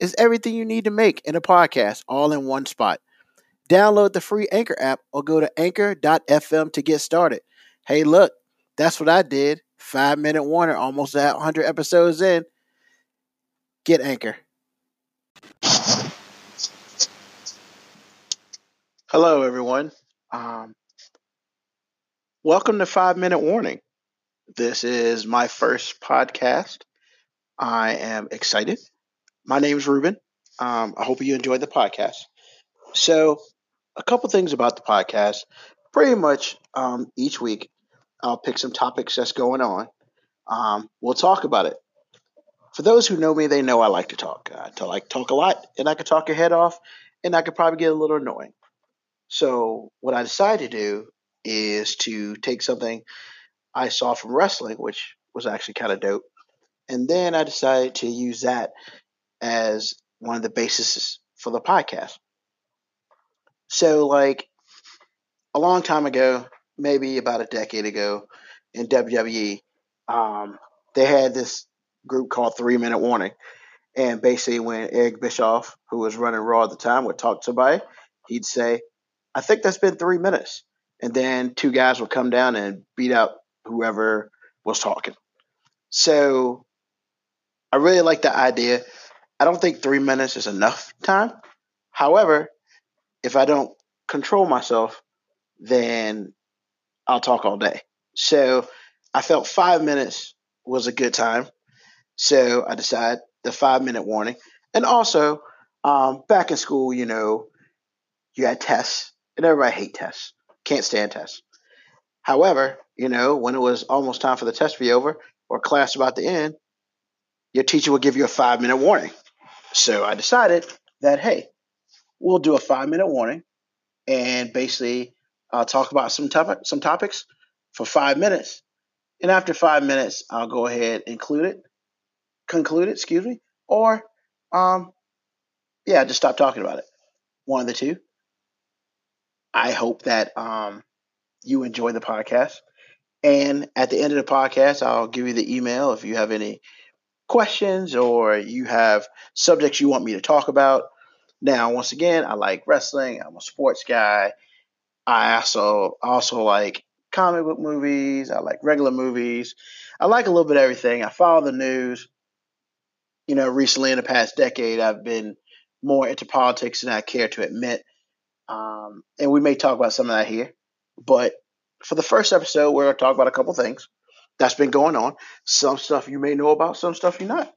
It's everything you need to make in a podcast all in one spot. Download the free Anchor app or go to anchor.fm to get started. Hey, look, that's what I did. Five minute warner, almost 100 episodes in. Get Anchor. Hello, everyone. Um, welcome to Five Minute Warning. This is my first podcast. I am excited. My name is Ruben. Um, I hope you enjoyed the podcast. So, a couple things about the podcast. Pretty much um, each week, I'll pick some topics that's going on. Um, we'll talk about it. For those who know me, they know I like to talk. I like talk a lot, and I could talk your head off, and I could probably get a little annoying. So, what I decided to do is to take something I saw from wrestling, which was actually kind of dope. And then I decided to use that as one of the bases for the podcast. So, like a long time ago, maybe about a decade ago, in WWE, um, they had this group called Three Minute Warning. And basically, when Eric Bischoff, who was running Raw at the time, would talk to somebody, he'd say, I think that's been three minutes. And then two guys would come down and beat out whoever was talking. So I really like the idea. I don't think three minutes is enough time. However, if I don't control myself, then I'll talk all day. So I felt five minutes was a good time. So I decided the five minute warning. And also, um, back in school, you know, you had tests, and everybody hate tests. Can't stand tests. However, you know, when it was almost time for the test to be over or class about to end, your teacher would give you a five minute warning. So I decided that, hey, we'll do a five minute warning and basically talk about some, some topics for five minutes. And after five minutes, I'll go ahead and include it, conclude it, excuse me, or um, yeah, just stop talking about it. One of the two. I hope that um, you enjoy the podcast. And at the end of the podcast, I'll give you the email if you have any questions or you have subjects you want me to talk about. Now, once again, I like wrestling. I'm a sports guy. I also also like comic book movies. I like regular movies. I like a little bit of everything. I follow the news. You know, recently in the past decade, I've been more into politics than I care to admit. Um, and we may talk about some of that here. But for the first episode, we're going to talk about a couple things that's been going on. Some stuff you may know about, some stuff you're not.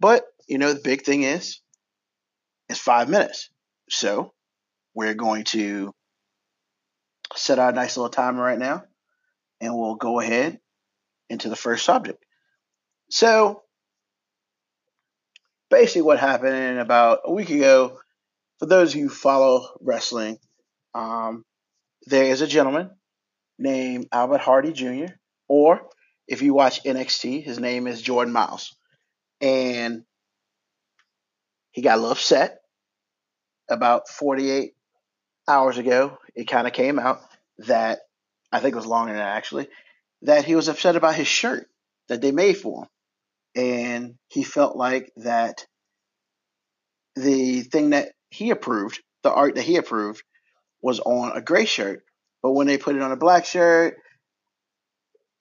But, you know, the big thing is it's five minutes. So we're going to set our nice little timer right now and we'll go ahead into the first subject. So basically what happened about a week ago, for those of you who follow wrestling, um, there is a gentleman named Albert Hardie Jr., or if you watch NXT, his name is Jordan Myles. And he got a little upset about 48 hours ago. It kind of came out that, I think it was longer than that actually, that he was upset about his shirt that they made for him. And he felt like that the thing that he approved, the art that he approved, was on a gray shirt. But when they put it on a black shirt,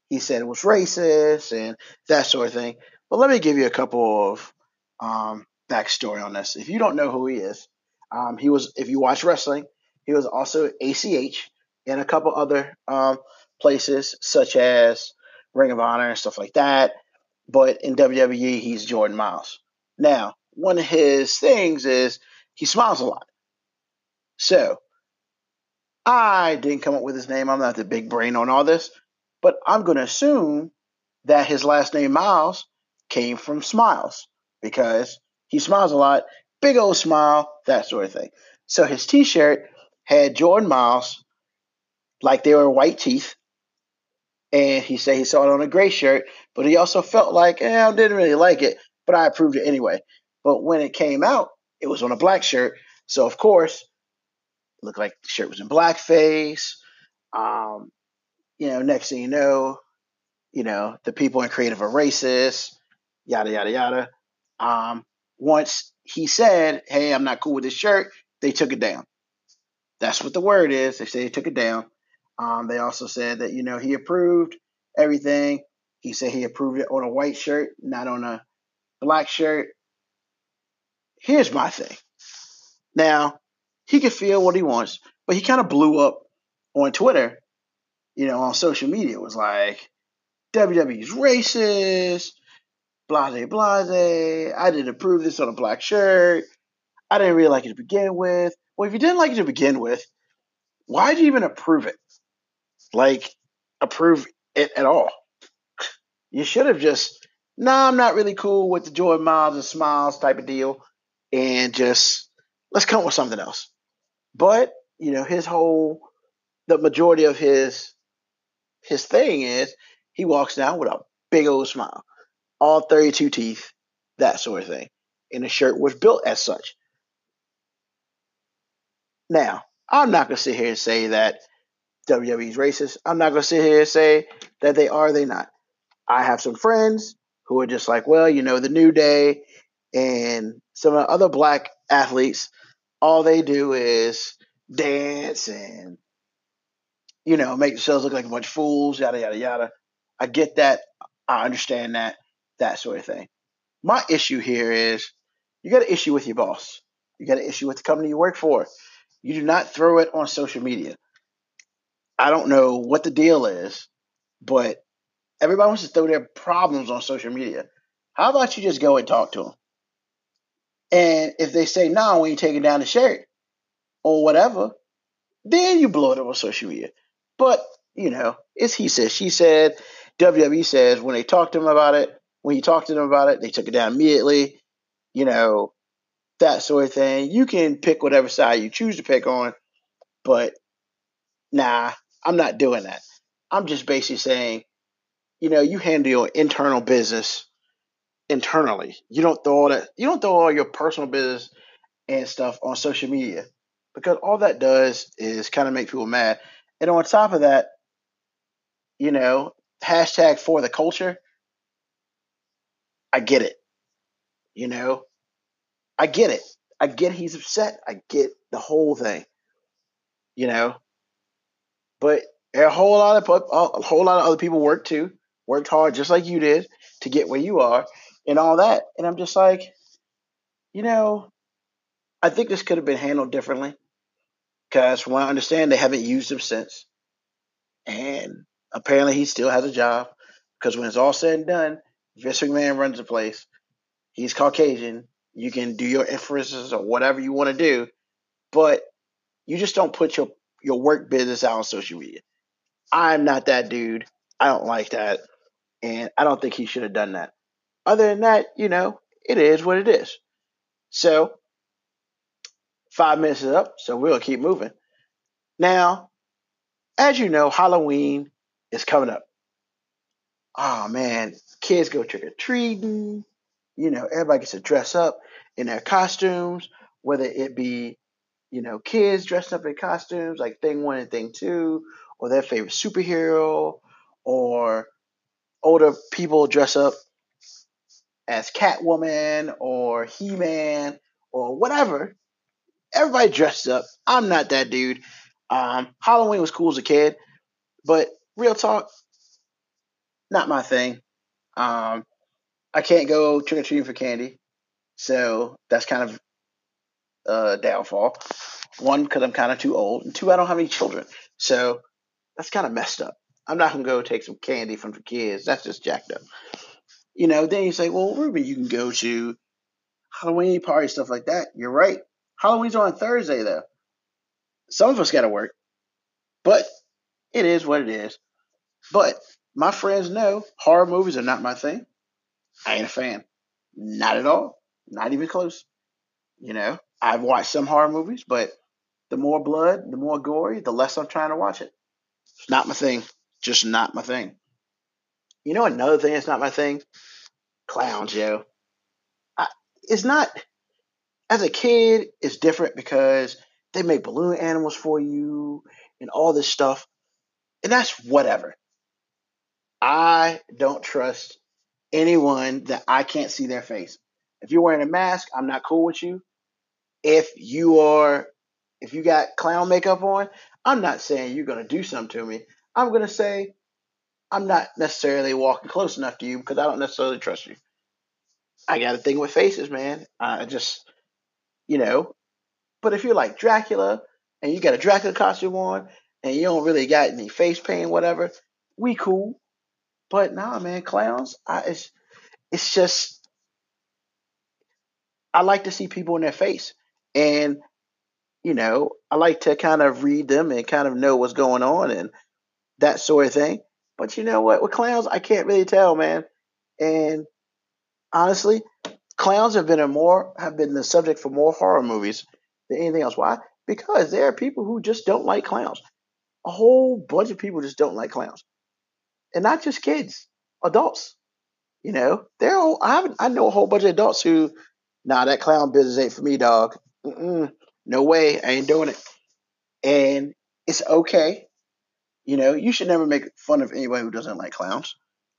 he said it was racist and that sort of thing. But let me give you a couple of um, backstory on this. If you don't know who he is, um, he was, if you watch wrestling, he was also ACH in a couple other um, places, such as Ring of Honor and stuff like that. But in WWE, he's Jordan Myles. Now, one of his things is he smiles a lot. So, I didn't come up with his name. I'm not the big brain on all this. But I'm going to assume that his last name Myles came from Smiles because He smiles a lot, big old smile, that sort of thing. So his T-shirt had Jordan Myles, like they were white teeth, and he said he saw it on a gray shirt, but he also felt like, eh, I didn't really like it, but I approved it anyway. But when it came out, it was on a black shirt, so of course, looked like the shirt was in blackface. Um, you know, next thing you know, you know, the people in creative are racist, yada yada yada. Um, once he said, "Hey, I'm not cool with this shirt," they took it down. That's what the word is. They say they took it down. Um, they also said that you know he approved everything. He said he approved it on a white shirt, not on a black shirt. Here's my thing. Now, he can feel what he wants, but he kind of blew up on Twitter, you know, on social media. Was like, WWE's racist, blase, blase. I didn't approve this on a black shirt. I didn't really like it to begin with. Well, if you didn't like it to begin with, why did you even approve it? Like, approve it at all? You should have just, nah, I'm not really cool with the Joy Miles and Smiles type of deal, and just let's come up with something else. But you know, his whole, the majority of his his thing is he walks down with a big old smile, all 32 teeth, that sort of thing, and the shirt was built as such. Now, I'm not gonna sit here and say that WWE's racist. I'm not gonna sit here and say that they are, they not. I have some friends who are just like, well, you know, the New Day and some of the other black athletes, all they do is dance and you know make themselves look like a bunch of fools, yada yada yada. I get that. I understand that. That sort of thing. My issue here is you got an issue with your boss. You got an issue with the company you work for. You do not throw it on social media. I don't know what the deal is, but everybody wants to throw their problems on social media. How about you just go and talk to them? And if they say no when you're taking down the shirt or whatever, then you blow it up on social media. But, you know, it's he said, she said. WWE says when they talked to them about it, when you talk to them about it, they took it down immediately. You know, that sort of thing. You can pick whatever side you choose to pick on, but nah, I'm not doing that. I'm just basically saying, you know, you handle your internal business internally. You don't throw all that you don't throw all your personal business and stuff on social media. Because all that does is kind of make people mad. And on top of that, you know, hashtag for the culture, I get it. You know, I get it. I get he's upset. I get the whole thing. You know, but a whole lot of a whole lot of other people worked too, worked hard just like you did to get where you are and all that. And I'm just like, you know, I think this could have been handled differently because from what I understand, they haven't used him since. And apparently he still has a job because when it's all said and done, Vince McMahon runs the place. He's Caucasian. You can do your inferences or whatever you want to do, but you just don't put your your work business out on social media. I'm not that dude. I don't like that, and I don't think he should have done that. Other than that, you know, it is what it is. So, five minutes is up, so we'll keep moving. Now, as you know, Halloween is coming up. Oh man, kids go trick or treating. You know, everybody gets to dress up in their costumes, whether it be, you know, kids dressed up in costumes like Thing One and Thing Two, or their favorite superhero, or older people dress up as Catwoman or He Man or whatever. Everybody dressed up. I'm not that dude. Um, Halloween was cool as a kid, but real talk, not my thing. Um, I can't go trick or treating for candy, so that's kind of a downfall. One, because I'm kind of too old, and two, I don't have any children, so that's kind of messed up. I'm not gonna go take some candy from the kids. That's just jacked up. You know, then you say, well, Ruben, you can go to Halloween party stuff like that. You're right. Halloween's on Thursday though. Some of us got to work, but it is what it is. But my friends know horror movies are not my thing. I ain't a fan, not at all. Not even close. You know, I've watched some horror movies, but the more blood, the more gory, the less I'm trying to watch it. It's not my thing. Just not my thing. You know, another thing that's not my thing? Clowns, yo. I, it's not. As a kid, it's different because they make balloon animals for you and all this stuff. And that's whatever. I don't trust anyone that I can't see their face. If you're wearing a mask, I'm not cool with you. If you are, if you got clown makeup on, I'm not saying you're going to do something to me. I'm going to say, I'm not necessarily walking close enough to you because I don't necessarily trust you. I got a thing with faces, man. I just, you know, but if you're like Dracula and you got a Dracula costume on and you don't really got any face paint, whatever, we cool. But nah, man, clowns. I, it's it's just I like to see people in their face, and you know I like to kind of read them and kind of know what's going on and that sort of thing. But you know what? With clowns, I can't really tell, man. And honestly, clowns have been a more have been the subject for more horror movies than anything else. Why? Because there are people who just don't like clowns. A whole bunch of people just don't like clowns and not just kids, adults. You know, they're all, I I know a whole bunch of adults who, nah, that clown business ain't for me, dog. Mm-mm, no way, I ain't doing it. And it's okay. You know, you should never make fun of anyone who doesn't like clowns.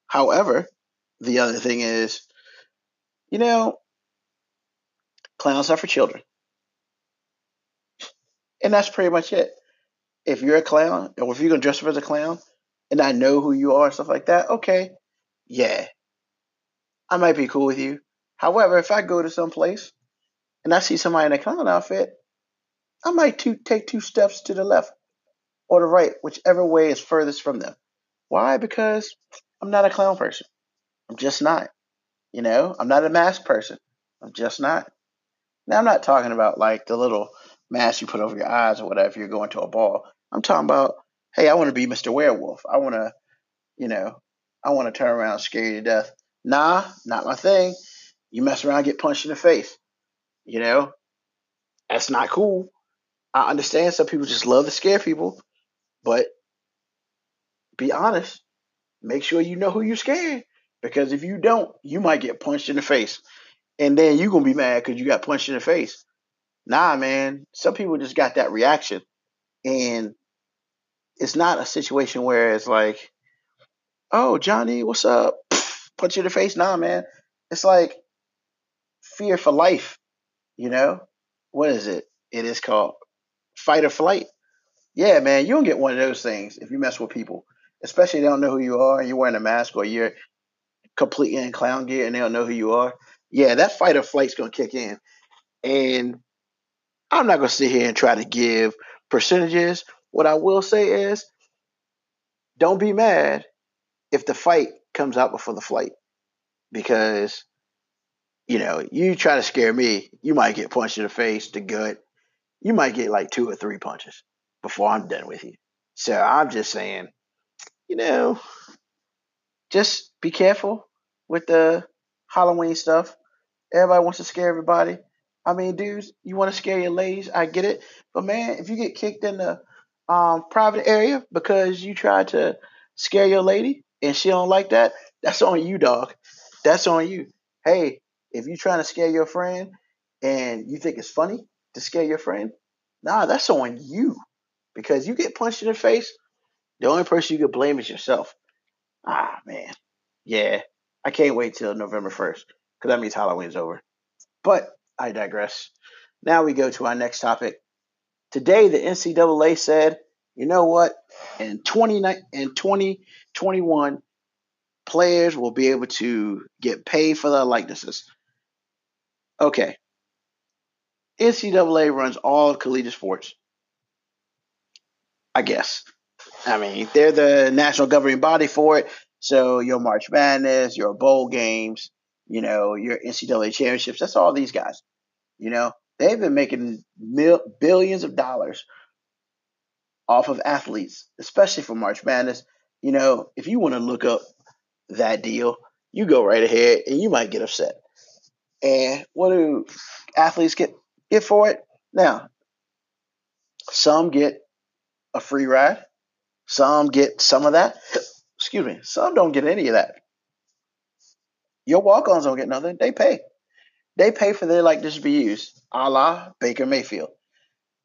However, the other thing is, you know, clowns are for children. And that's pretty much it. If you're a clown, or if you're gonna dress up as a clown, and I know who you are and stuff like that, okay, yeah, I might be cool with you. However, if I go to some place and I see somebody in a clown outfit, I might take two steps to the left or the right, whichever way is furthest from them. Why? Because I'm not a clown person. I'm just not. You know, I'm not a mask person. I'm just not. Now, I'm not talking about like the little mask you put over your eyes or whatever you're going to a ball. I'm talking about hey, I want to be Mr. Werewolf. I want to, you know, I want to turn around and scare you to death. Nah, not my thing. You mess around, get punched in the face. You know, that's not cool. I understand some people just love to scare people, but be honest. Make sure you know who you're scaring. Because if you don't, you might get punched in the face. And then you're going to be mad because you got punched in the face. Nah, man. Some people just got that reaction. And it's not a situation where it's like, oh, Johnny, what's up? Punch you in the face. Nah, man. It's like fear for life, you know? What is it? It is called fight or flight. Yeah, man, you don't get one of those things if you mess with people, especially they don't know who you are and you're wearing a mask or you're completely in clown gear and they don't know who you are. Yeah, that fight or flight's gonna kick in. And I'm not gonna sit here and try to give percentages what I will say is don't be mad if the fight comes out before the flight because you know you try to scare me you might get punched in the face the gut you might get like two or three punches before i'm done with you so i'm just saying you know just be careful with the halloween stuff everybody wants to scare everybody i mean dudes you want to scare your ladies i get it but man if you get kicked in the um, private area because you tried to scare your lady and she don't like that, that's on you, dog. That's on you. Hey, if you trying to scare your friend and you think it's funny to scare your friend, nah, that's on you. Because you get punched in the face, the only person you can blame is yourself. Ah, man. Yeah. I can't wait till November 1st because that means Halloween's over. But I digress. Now we go to our next topic Today, the NCAA said, you know what? In 20, in 2021, players will be able to get paid for their likenesses. Okay. NCAA runs all collegiate sports. I guess. I mean, they're the national governing body for it. So your March Madness, your bowl games, you know, your NCAA championships, that's all these guys. You know, They've been making mil- billions of dollars off of athletes, especially for March Madness. You know, if you want to look up that deal, you go right ahead and you might get upset. And what do athletes get get for it? Now, some get a free ride. Some get some of that. Excuse me. Some don't get any of that. Your walk-ons don't get nothing. They pay. They pay for their likeness to be used, a la Baker Mayfield.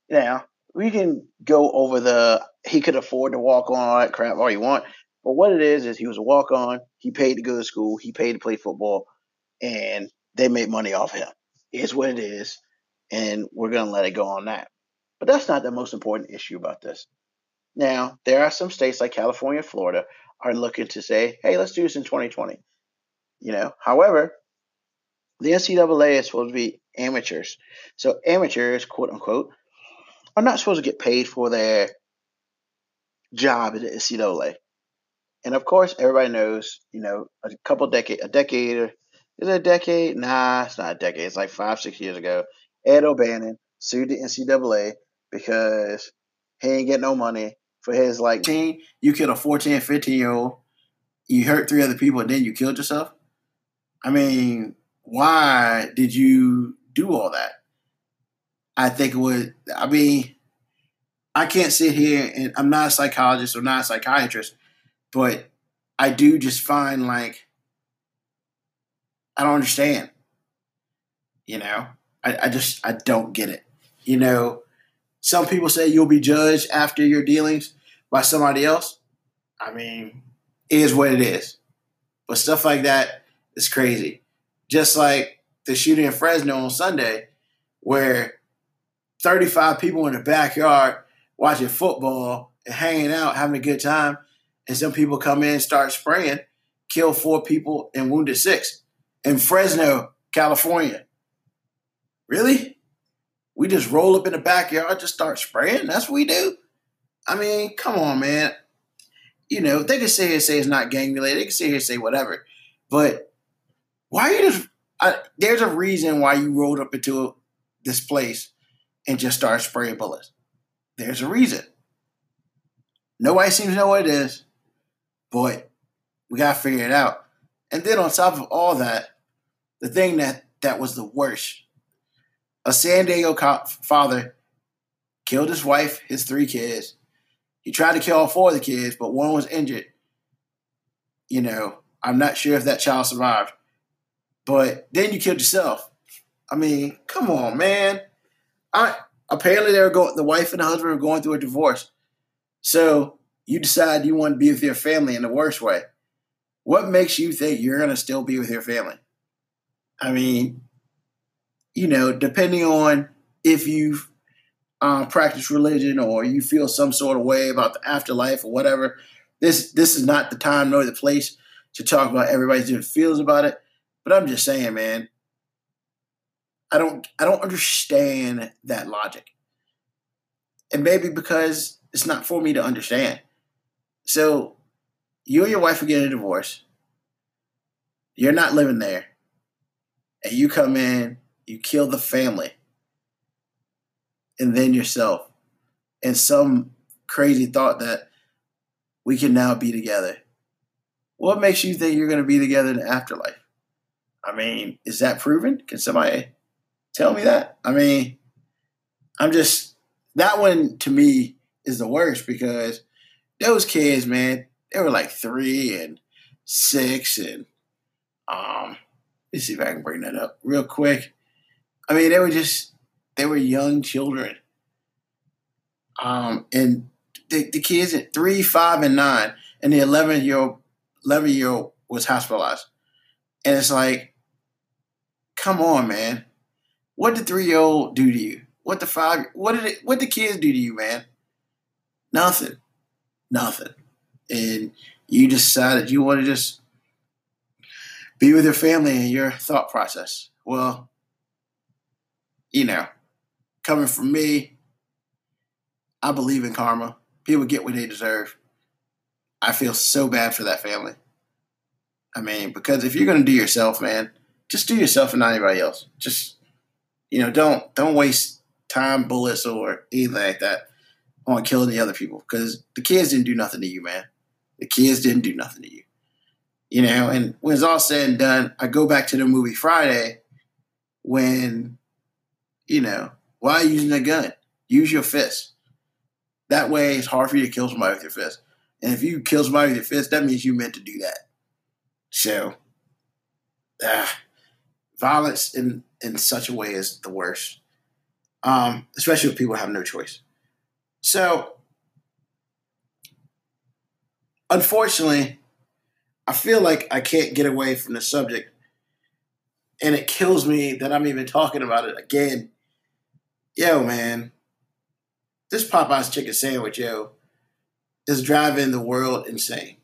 Now, we can go over the he could afford to walk on all that crap all you want. But what it is is he was a walk on, he paid to go to school, he paid to play football, and they made money off him. It's what it is, and we're gonna let it go on that. But that's not the most important issue about this. Now, there are some states like California and Florida are looking to say, hey, let's do this in 2020. You know, however, the NCAA is supposed to be amateurs. So amateurs, quote unquote, are not supposed to get paid for their job at the NCAA. And of course, everybody knows, you know, a couple decade, a decade, or is it a decade? Nah, it's not a decade. It's like five, six years ago. Ed O'Bannon sued the NCAA because he ain't get no money for his like team. You killed a 14, 15 year old. You hurt three other people, and then you killed yourself. I mean, why did you do all that? I think it would. I mean, I can't sit here and I'm not a psychologist or not a psychiatrist, but I do just find like I don't understand. You know, I, I just I don't get it. You know, some people say you'll be judged after your dealings by somebody else. I mean, it is what it is. But stuff like that is crazy. Just like the shooting in Fresno on Sunday, where 35 people in the backyard watching football and hanging out, having a good time, and some people come in, start spraying, kill four people and wounded six in Fresno, California. Really? We just roll up in the backyard, just start spraying? That's what we do? I mean, come on, man. You know, they can sit here say it's not gang related. They can sit here say whatever. But why you just. I, there's a reason why you rolled up into this place and just start spraying bullets. There's a reason. Nobody seems to know what it is, but we got to figure it out. And then on top of all that, the thing that, that was the worst a San Diego cop father killed his wife, his three kids. He tried to kill all four of the kids, but one was injured. You know, I'm not sure if that child survived. But then you killed yourself. I mean, come on, man. I apparently they were going the wife and the husband were going through a divorce. So you decide you want to be with your family in the worst way. What makes you think you're gonna still be with your family? I mean, you know, depending on if you've um, practiced religion or you feel some sort of way about the afterlife or whatever, this this is not the time nor the place to talk about everybody's different feels about it. But I'm just saying, man, I don't I don't understand that logic. And maybe because it's not for me to understand. So you and your wife are getting a divorce. You're not living there. And you come in, you kill the family, and then yourself. And some crazy thought that we can now be together. What makes you think you're going to be together in the afterlife? I mean, is that proven? Can somebody tell me that? I mean, I'm just that one to me is the worst because those kids, man, they were like three and six and um let's see if I can bring that up real quick. I mean, they were just they were young children. Um and the, the kids at three, five, and nine, and the eleven year old eleven year old was hospitalized. And it's like, come on, man. What did three year old do to you? What the five? What did it? What the kids do to you, man? Nothing, nothing. And you decided you want to just be with your family and your thought process. Well, you know, coming from me, I believe in karma. People get what they deserve. I feel so bad for that family. I mean, because if you're to do yourself, man, just do yourself and not anybody else. Just you know, don't don't waste time, bullets, or anything like that on killing the other people because the kids didn't do nothing to you, man. The kids didn't do nothing to you. You know, and when it's all said and done, I go back to the movie Friday, when, you know, why are you using a gun? Use your fist. That way, it's hard for you to kill somebody with your fist. And if you kill somebody with your fist, that means you meant to do that. So, ah, violence in in such a way is the worst. Um, especially if people have no choice. So, unfortunately, I feel like I can't get away from the subject. And it kills me that I'm even talking about it again. Yo, man, this Popeye's chicken sandwich, yo, is driving the world insane.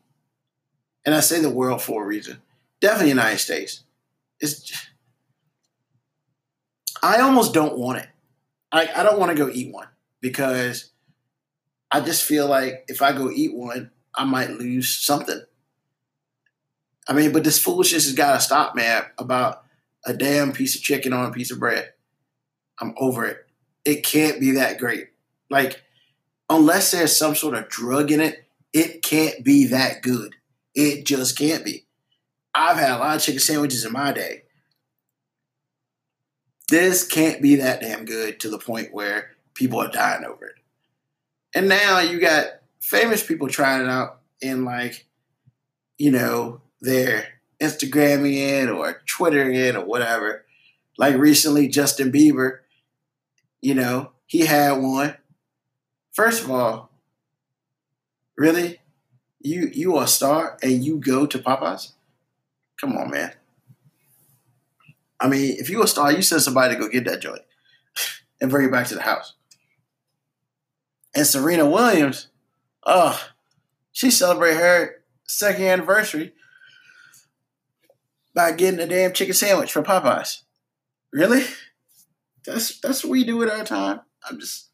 And I say the world for a reason. Definitely United States. It's just, I almost don't want it. I, I don't want to go eat one because I just feel like if I go eat one, I might lose something. I mean, but this foolishness has got to stop, man, about a damn piece of chicken on a piece of bread. I'm over it. It can't be that great. Like, unless there's some sort of drug in it, it can't be that good. It just can't be. I've had a lot of chicken sandwiches in my day. This can't be that damn good to the point where people are dying over it. And now you got famous people trying it out in like, you know, they're Instagramming it or Twittering it or whatever. Like recently, Justin Bieber, you know, he had one. First of all, really, you you are a star and you go to Popeyes? Come on, man. I mean, if you a star, you send somebody to go get that joint and bring it back to the house. And Serena Williams, oh, she celebrated her second anniversary by getting a damn chicken sandwich from Popeyes. Really? That's that's what we do at our time. I'm just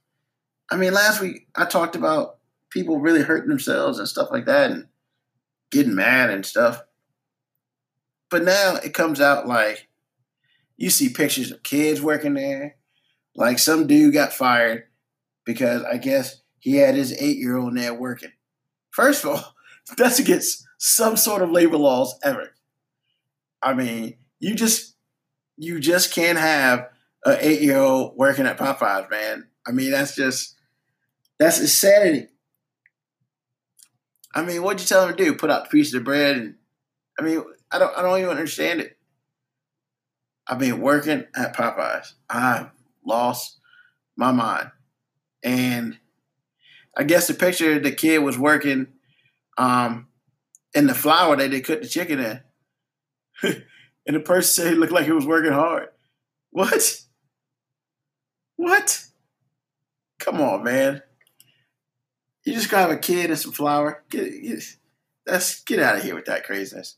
I mean, last week I talked about people really hurting themselves and stuff like that and getting mad and stuff. But now it comes out like you see pictures of kids working there. Like some dude got fired because I guess he had his eight year old there working. First of all, that's against some sort of labor laws ever. I mean, you just you just can't have an eight year old working at Popeyes, man. I mean, that's just that's insanity. I mean, what'd you tell him to do? Put out the piece of bread and I mean, I don't I don't even understand it. I've been working at Popeyes. I lost my mind. And I guess the picture the kid was working um, in the flour that they cooked the chicken in. and the person said he looked like he was working hard. What? What? Come on, man. You just have a kid and some flour. Get, get, that's get out of here with that craziness.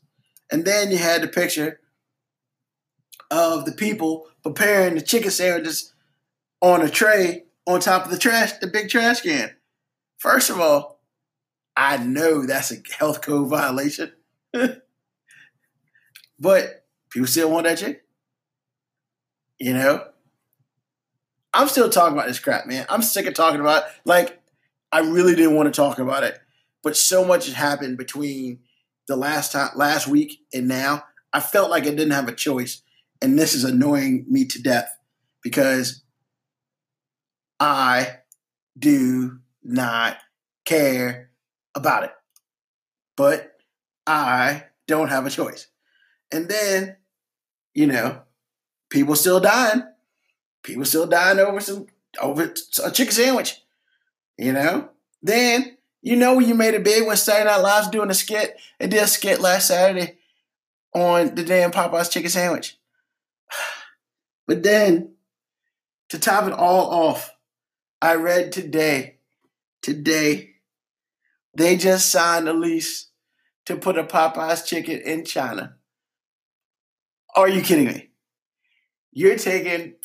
And then you had the picture of the people preparing the chicken sandwiches on a tray on top of the trash, the big trash can. First of all, I know that's a health code violation. but people still want that chicken. You know? I'm still talking about this crap, man. I'm sick of talking about it. Like, I really didn't want to talk about it. But so much has happened between the last time last week and now. I felt like I didn't have a choice and this is annoying me to death because I do not care about it. But I don't have a choice. And then, you know, people still dying. People still dying over some over a chicken sandwich. You know? Then you know you made it big when Saturday Night Live's doing a skit. They did a skit last Saturday on the damn Popeye's chicken sandwich. But then, to top it all off, I read today, today, they just signed a lease to put a Popeye's chicken in China. Are you kidding me? You're taking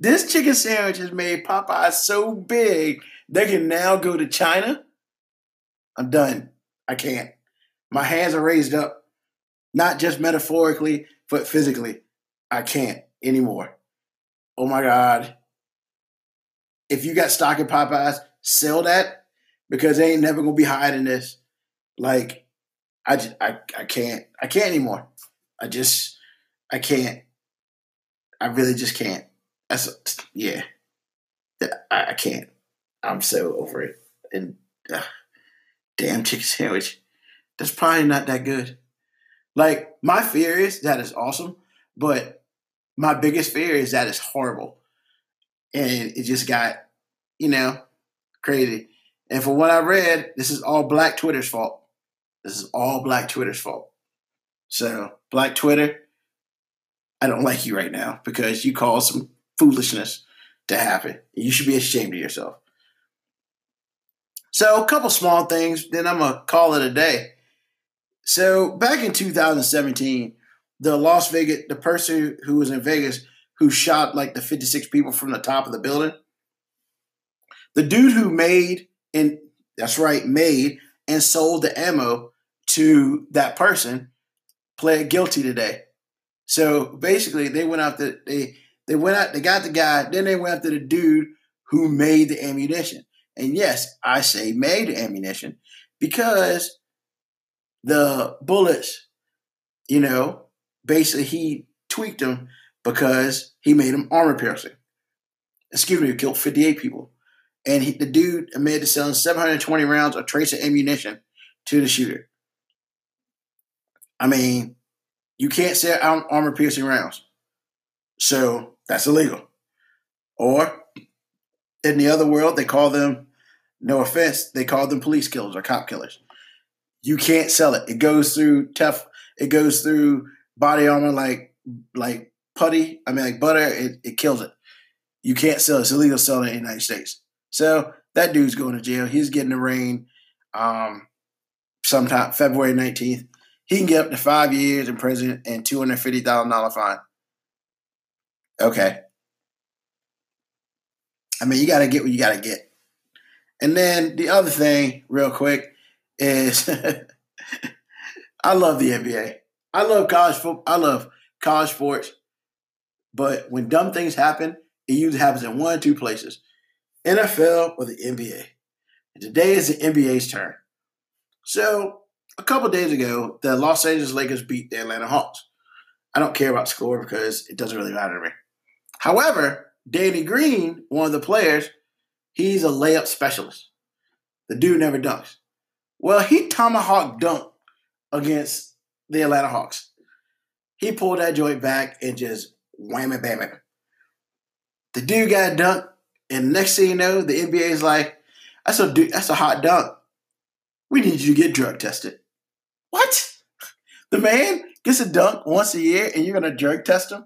this chicken sandwich has made Popeyes so big they can now go to China. I'm done. I can't. My hands are raised up, not just metaphorically, but physically. I can't anymore oh my God, if you got stock in Popeyes, sell that because they ain't never gonna be hiding this. Like, I just, I, I can't, I can't anymore. I just, I can't. I really just can't. That's yeah. I, I can't. I'm so over it. And uh, damn chicken sandwich. That's probably not that good. Like my fear is that it's awesome, but my biggest fear is that it's horrible, and it just got you know crazy. And for what I read, this is all Black Twitter's fault. This is all Black Twitter's fault. So Black Twitter, I don't like you right now because you caused some foolishness to happen. You should be ashamed of yourself. So a couple small things, then I'm gonna call it a day. So back in 2017, the Las Vegas, the person who was in Vegas who shot like the 56 people from the top of the building, the dude who made and that's right, made and sold the ammo to that person pled guilty today. So basically, they went after they they went out they got the guy, then they went after the dude who made the ammunition. And yes, I say made the ammunition because the bullets, you know, basically he tweaked them because he made them armor piercing. Excuse me, killed 58 people. And he, the dude admitted to selling 720 rounds of tracer ammunition to the shooter. I mean, you can't sell armor piercing rounds. So that's illegal. Or in the other world, they call them, no offense, they call them police killers or cop killers. You can't sell it. It goes through tough, it goes through body armor like like putty. I mean like butter, it, it kills it. You can't sell it. It's illegal to sell it in the United States. So that dude's going to jail. He's getting a rain um sometime February 19th. He can get up to five years in prison and two hundred fifty thousand dollar fine. Okay. I mean, you got to get what you got to get. And then the other thing, real quick, is I love the NBA. I love college football. I love college sports. But when dumb things happen, it usually happens in one or two places NFL or the NBA. And today is the NBA's turn. So a couple days ago, the Los Angeles Lakers beat the Atlanta Hawks. I don't care about score because it doesn't really matter to me. However, Danny Green, one of the players, he's a layup specialist. The dude never dunks. Well, he tomahawk dunked against the Atlanta Hawks. He pulled that joint back and just wham it, bam it. The dude got dunked, and next thing you know, the NBA is like, "That's a dude, that's a hot dunk. We need you to get drug tested." What? The man gets a dunk once a year, and you're gonna drug test him?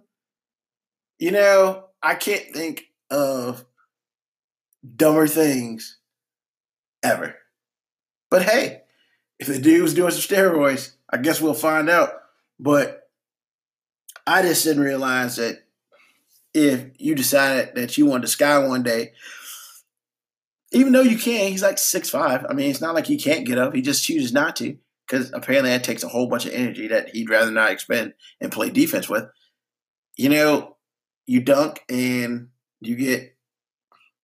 You know, I can't think of dumber things ever. But hey, if the dude was doing some steroids, I guess we'll find out. But I just didn't realize that if you decided that you wanted to sky one day, even though you can, he's like six five. I mean, it's not like he can't get up. He just chooses not to because apparently that takes a whole bunch of energy that he'd rather not expend and play defense with. You know, you dunk and you get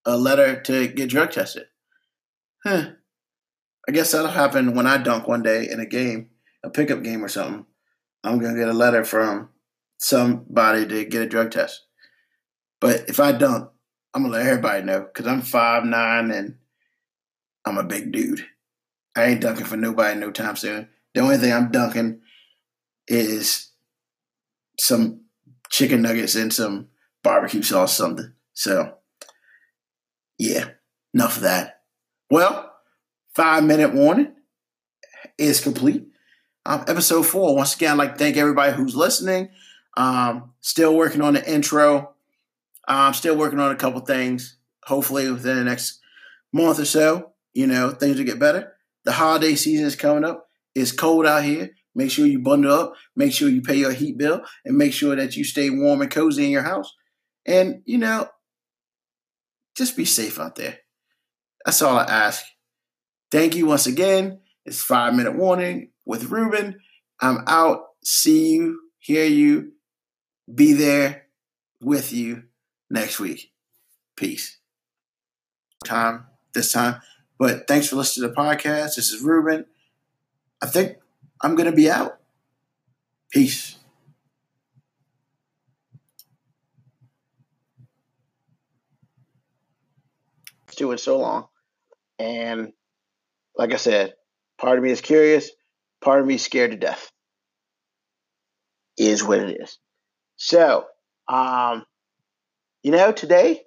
a letter to get drug tested. Huh. I guess that'll happen when I dunk one day in a game, a pickup game or something. I'm gonna get a letter from somebody to get a drug test. But if I dunk, I'm gonna let everybody know because I'm five nine and I'm a big dude. I ain't dunking for nobody no time soon. The only thing I'm dunking is some chicken nuggets and some barbecue sauce something. So, yeah, enough of that. Well, five minute warning is complete. Um, episode four. Once again, I'd like to thank everybody who's listening. Um, still working on the intro. I'm still working on a couple things. Hopefully, within the next month or so, you know, things will get better. The holiday season is coming up. It's cold out here. Make sure you bundle up. Make sure you pay your heat bill, and make sure that you stay warm and cozy in your house. And, you know, just be safe out there. That's all I ask. Thank you once again. It's five minute warning with Ruben. I'm out. See you, hear you, be there with you next week. Peace. Time this time. But thanks for listening to the podcast. This is Ruben. I think I'm going to be out. Peace. Doing so long. And like I said, part of me is curious, part of me is scared to death. Is what it is. So, um, you know, today,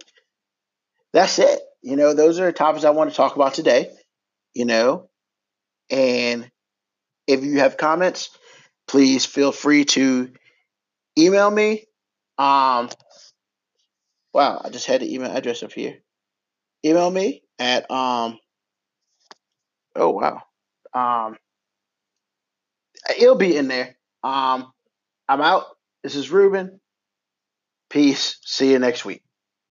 that's it. You know, those are topics I want to talk about today. You know, and if you have comments, please feel free to email me. Um, wow, I just had the email address up here. Email me at um. Oh wow. Um, it'll be in there. Um, I'm out. This is Ruben. Peace. See you next week.